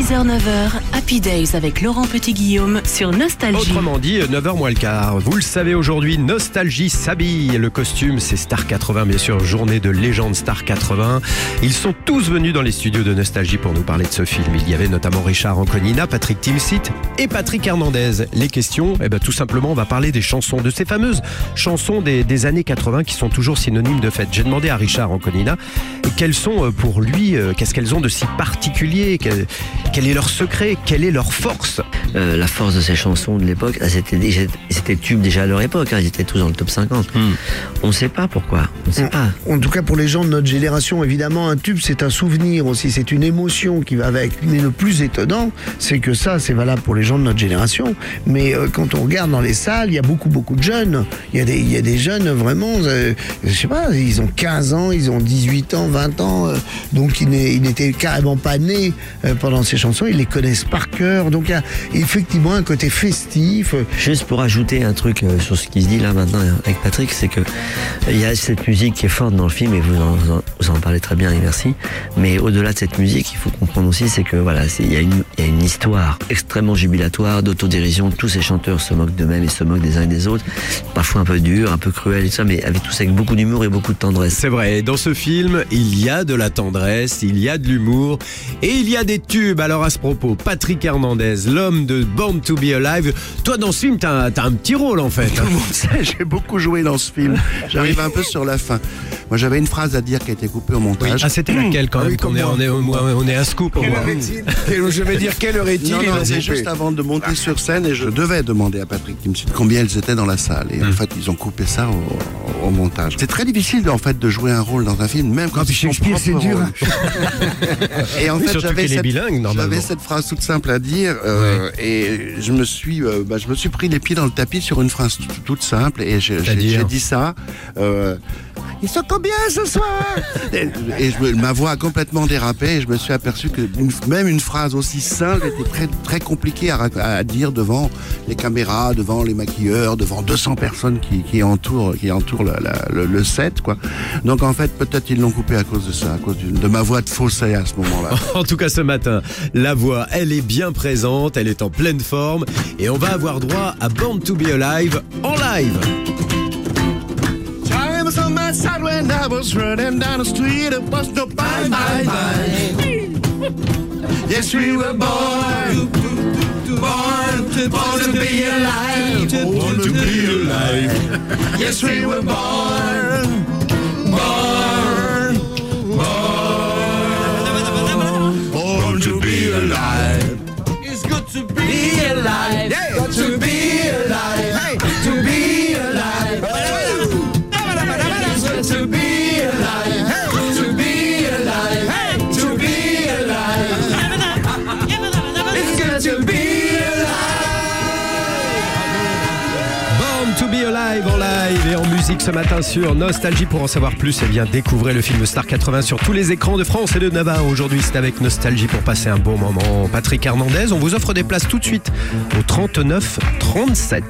6h-9h, Happy Days avec Laurent Petit-Guillaume sur Nostalgie. Autrement dit, 9h moins le quart. Vous le savez aujourd'hui, Nostalgie s'habille. Le costume, c'est Star 80, bien sûr, journée de légende Star 80. Ils sont tous venus dans les studios de Nostalgie pour nous parler de ce film. Il y avait notamment Richard Anconina, Patrick Timsit et Patrick Hernandez. Les questions, eh ben, tout simplement, on va parler des chansons, de ces fameuses chansons des, des années 80 qui sont toujours synonymes de fête. J'ai demandé à Richard Anconina quelles sont euh, pour lui, euh, qu'est-ce qu'elles ont de si particulier, quel, est leur secret, quelle est leur force? Euh, la force de ces chansons de l'époque, elles étaient déjà, c'était tubes déjà à leur époque, hein, ils étaient tous dans le top 50. On ne sait pas pourquoi, on ne sait pas. En tout cas, pour les gens de notre génération, évidemment, un tube, c'est un souvenir aussi, c'est une émotion qui va avec. Mais le plus étonnant, c'est que ça, c'est valable pour les gens de notre génération. Mais euh, quand on regarde dans les salles, il y a beaucoup, beaucoup de jeunes. Il y a des, il y a des jeunes vraiment, euh, je sais pas, ils ont 15 ans, ils ont 18 ans, 20 ans. euh, donc, ils n'étaient carrément pas nés euh, pendant ces chansons. Ils les connaissent par cœur. Donc, il y a effectivement un côté festif. Juste pour ajouter un truc euh, sur ce qui se dit là maintenant euh, avec Patrick, c'est que euh, il y a cette musique qui est forte dans le film et vous en, en- vous en parlez très bien et merci. Mais au-delà de cette musique, il faut comprendre aussi, c'est que voilà, il y, a une- il y a une histoire extrêmement jubilatoire, d'autodérision. Tous ces chanteurs se moquent d'eux-mêmes et se moquent des uns et des autres, parfois un peu dur, un peu cruel et tout ça, mais avec tout ça avec beaucoup d'humour et beaucoup de tendresse. C'est vrai, dans ce film, il y a de la tendresse, il y a de l'humour et il y a des tubes. Alors à ce propos, Patrick Hernandez, l'homme de Born to Be Alive, toi dans ce film, t'as un- t'as un petit rôle en fait. hein. J'ai beaucoup joué dans ce film. J'arrive un peu sur la fin. Moi, j'avais une phrase à dire qui a été coupée au montage. Ah, c'était laquelle quand Ah même oui, comme est, on, est, on est un scoop. Je vais dire, quelle heure est-il c'est juste avant de monter sur scène et je devais demander à Patrick Timsit combien elles étaient dans la salle. Et en fait, ils ont coupé ça au, au montage. C'est très difficile en fait de jouer un rôle dans un film, même quand Ah, puis c'est dur. Et en Oui, fait, j'avais cette, bilingue, normalement. J'avais cette phrase toute simple à dire euh, et je me suis, euh, bah, je me suis pris les pieds dans le tapis sur une phrase toute, simple et j'ai dit ça. euh, ils sont combien ce soir Et, et je me- ma voix a complètement dérapé et je me suis aperçu que une- même une phrase aussi simple était très, très compliquée à, dire devant les caméras, devant les maquilleurs, devant 200 personnes qui, qui entourent, qui entourent la- la- le, le set. Quoi. Donc en fait, peut-être ils l'ont coupé à cause de ça, à cause de ma voix de fausset à ce moment-là. En tout cas, ce matin, la voix, elle est bien présente, elle est en pleine forme, et on va avoir droit à Born to Be Alive en live. My side when I was running down the street. It was no bye bye bye. Yes, we were born, born, born to be alive, born to be alive. Yes, we were born, to be alive. Born to be alive en live et en musique ce matin sur Nostalgie. Pour en savoir plus, eh bien, découvrez le film Star 80 sur tous les écrans de France et de Navarre. Aujourd'hui, c'est avec Nostalgie pour passer un bon moment. Patrick Hernandez, on vous offre des places tout de suite au 39 37.